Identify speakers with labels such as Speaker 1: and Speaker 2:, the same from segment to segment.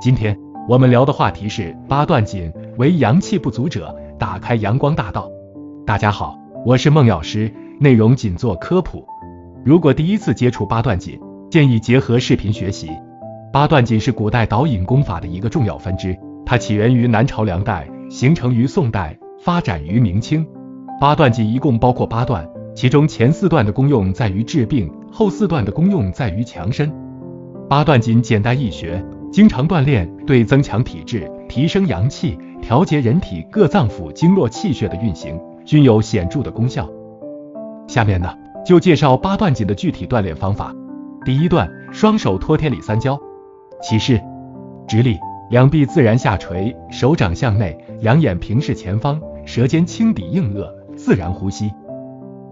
Speaker 1: 今天我们聊的话题是八段锦为阳气不足者打开阳光大道。大家好，我是孟药师，内容仅做科普。如果第一次接触八段锦，建议结合视频学习。八段锦是古代导引功法的一个重要分支，它起源于南朝梁代，形成于宋代，发展于明清。八段锦一共包括八段，其中前四段的功用在于治病，后四段的功用在于强身。八段锦简单易学。经常锻炼对增强体质、提升阳气、调节人体各脏腑经络气血的运行均有显著的功效。下面呢，就介绍八段锦的具体锻炼方法。第一段，双手托天理三焦。起势，直立，两臂自然下垂，手掌向内，两眼平视前方，舌尖轻抵硬腭，自然呼吸。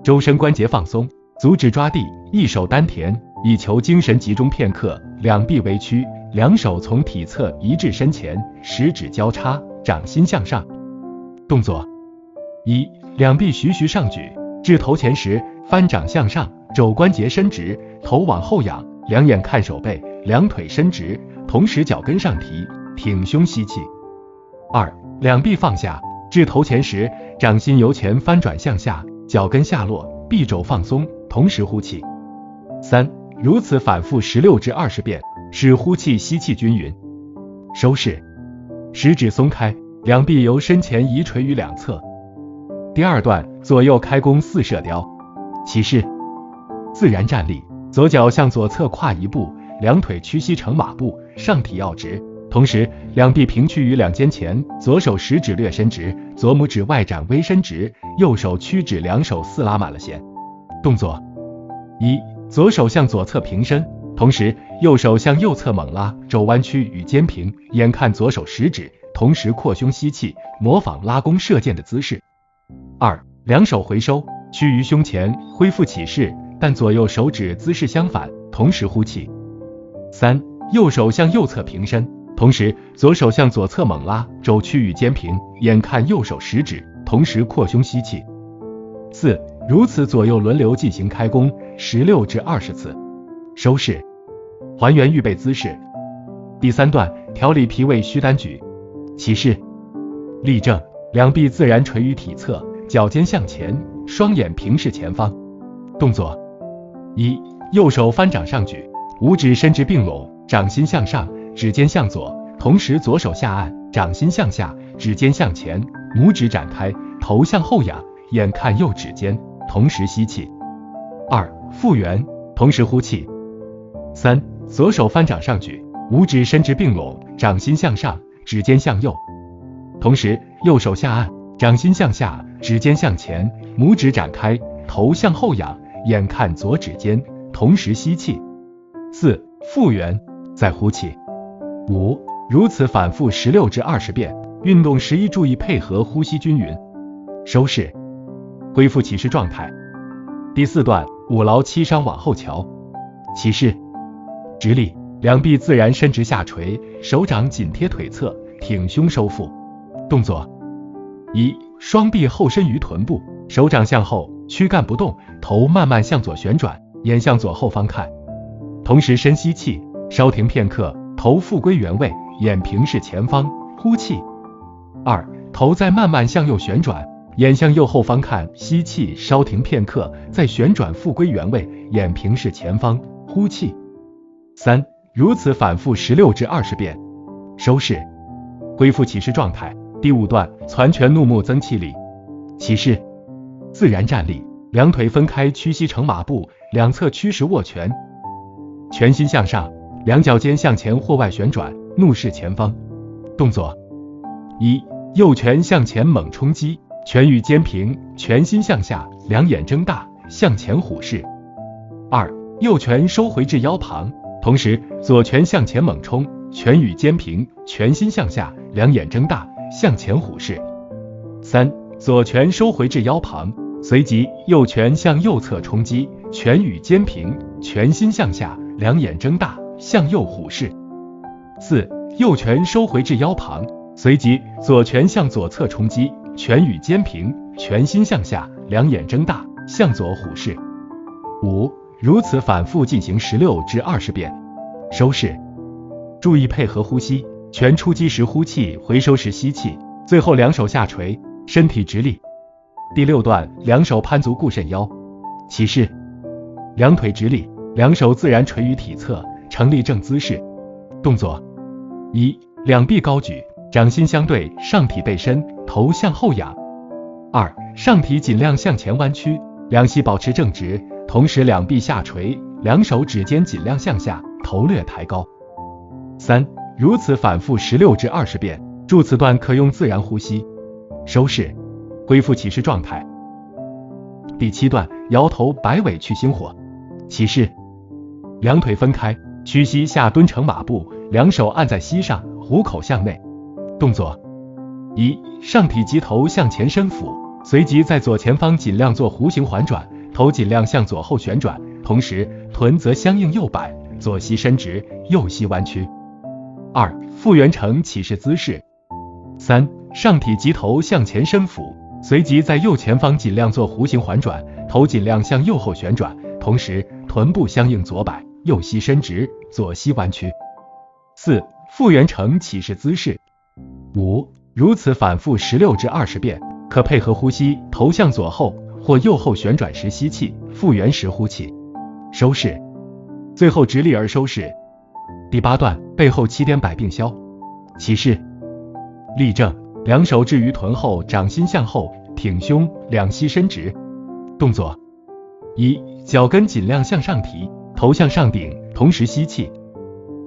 Speaker 1: 周身关节放松，足趾抓地，一手丹田，以求精神集中片刻，两臂微屈。两手从体侧移至身前，食指交叉，掌心向上。动作一：两臂徐徐上举，至头前时翻掌向上，肘关节伸直，头往后仰，两眼看手背，两腿伸直，同时脚跟上提，挺胸吸气。二：两臂放下，至头前时，掌心由前翻转向下，脚跟下落，臂肘放松，同时呼气。三。如此反复十六至二十遍。使呼气吸气均匀，收势，食指松开，两臂由身前移垂于两侧。第二段左右开弓四射雕，起势，自然站立，左脚向左侧跨一步，两腿屈膝成马步，上体要直，同时两臂平屈于两肩前，左手食指略伸直，左拇指外展微伸直，右手屈指两手似拉满了弦。动作一，左手向左侧平伸。同时，右手向右侧猛拉，肘弯曲与肩平，眼看左手食指，同时扩胸吸气，模仿拉弓射箭的姿势。二，两手回收，屈于胸前，恢复起势，但左右手指姿势相反，同时呼气。三，右手向右侧平伸，同时左手向左侧猛拉，肘屈与肩平，眼看右手食指，同时扩胸吸气。四，如此左右轮流进行开弓十六至二十次。收势，还原预备姿势。第三段，调理脾胃虚单举。起势，立正，两臂自然垂于体侧，脚尖向前，双眼平视前方。动作一，右手翻掌上举，五指伸直并拢，掌心向上，指尖向左，同时左手下按，掌心向下，指尖向前，拇指展开，头向后仰，眼看右指尖，同时吸气。二，复原，同时呼气。三，左手翻掌上举，五指伸直并拢，掌心向上，指尖向右，同时右手下按，掌心向下，指尖向前，拇指展开，头向后仰，眼看左指尖，同时吸气。四，复原，再呼气。五，如此反复十六至二十遍。运动时宜注意配合呼吸均匀。收势，恢复起势状态。第四段，五劳七伤往后瞧。起势。直立，两臂自然伸直下垂，手掌紧贴腿侧，挺胸收腹。动作一，双臂后伸于臀部，手掌向后，躯干不动，头慢慢向左旋转，眼向左后方看，同时深吸气，稍停片刻，头复归原位，眼平视前方，呼气。二，头再慢慢向右旋转，眼向右后方看，吸气，稍停片刻，再旋转复归原位，眼平视前方，呼气。三，如此反复十六至二十遍，收势，恢复起势状态。第五段，攒拳怒目增气力。起势，自然站立，两腿分开，屈膝成马步，两侧屈实握拳，拳心向上，两脚尖向前或外旋转，怒视前方。动作一，右拳向前猛冲击，拳与肩平，拳心向下，两眼睁大，向前虎视。二，右拳收回至腰旁。同时，左拳向前猛冲，拳与肩平，拳心向下，两眼睁大，向前虎视。三，左拳收回至腰旁，随即右拳向右侧冲击，拳与肩平，拳心向下，两眼睁大，向右虎视。四，右拳收回至腰旁，随即左拳向左侧冲击，拳与肩平，拳心向下，两眼睁大，向左虎视。五。如此反复进行十六至二十遍，收势，注意配合呼吸，拳出击时呼气，回收时吸气。最后两手下垂，身体直立。第六段，两手攀足固肾腰。起势，两腿直立，两手自然垂于体侧，成立正姿势。动作一，两臂高举，掌心相对，上体背伸，头向后仰。二，上体尽量向前弯曲，两膝保持正直，同时两臂下垂，两手指尖尽量向下，头略抬高。三，如此反复十六至二十遍。助此段可用自然呼吸。收势，恢复起势状态。第七段，摇头摆尾去心火。起势，两腿分开，屈膝下蹲成马步，两手按在膝上，虎口向内。动作一，上体及头向前伸俯，随即在左前方尽量做弧形环转，头尽量向左后旋转，同时臀则相应右摆，左膝伸直，右膝弯曲。二，复原成起势姿势。三，上体及头向前伸俯，随即在右前方尽量做弧形环转，头尽量向右后旋转，同时臀部相应左摆，右膝伸直，左膝弯曲。四，复原成起势姿势。五，如此反复十六至二十遍，可配合呼吸，头向左后或右后旋转时吸气，复原时呼气。收势，最后直立而收势。第八段，背后七颠百病消。起势。立正，两手置于臀后，掌心向后，挺胸，两膝伸直。动作一，脚跟尽量向上提，头向上顶，同时吸气。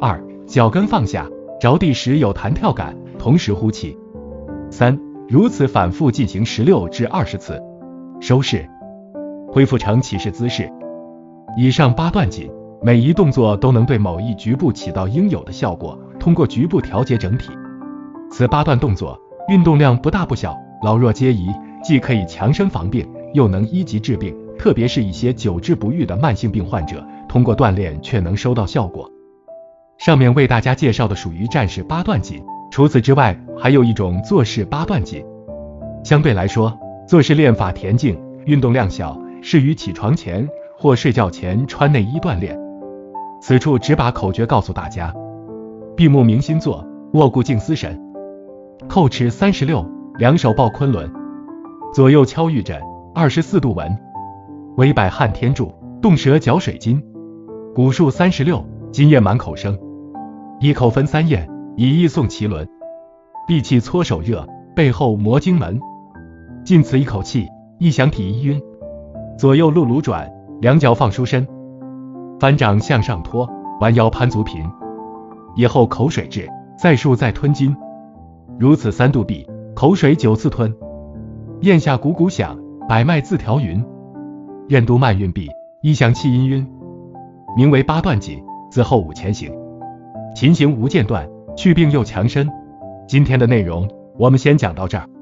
Speaker 1: 二，脚跟放下，着地时有弹跳感，同时呼气。三，如此反复进行十六至二十次。收势，恢复成起势姿势。以上八段锦，每一动作都能对某一局部起到应有的效果，通过局部调节整体。此八段动作运动量不大不小，老弱皆宜，既可以强身防病，又能一级治病。特别是一些久治不愈的慢性病患者，通过锻炼却能收到效果。上面为大家介绍的属于战士八段锦，除此之外，还有一种坐式八段锦。相对来说，坐式练法恬静，运动量小，适于起床前或睡觉前穿内衣锻炼。此处只把口诀告诉大家：闭目明心坐，卧固静思神。叩齿三十六，两手抱昆仑，左右敲玉枕，二十四度纹，微摆撼天柱，动舌嚼水晶，古数三十六，今夜满口生，一口分三咽，以意诵奇轮，闭气搓手热，背后摩经门，尽此一口气，一想体一晕，左右路卢转，两脚放舒伸，翻掌向上托，弯腰攀足平，以后口水至，再数再吞金。如此三度闭，口水九次吞，咽下鼓鼓响，百脉自调匀。任督慢运闭，一想气阴晕，名为八段锦。自后五前行，琴行无间断，去病又强身。今天的内容我们先讲到这儿。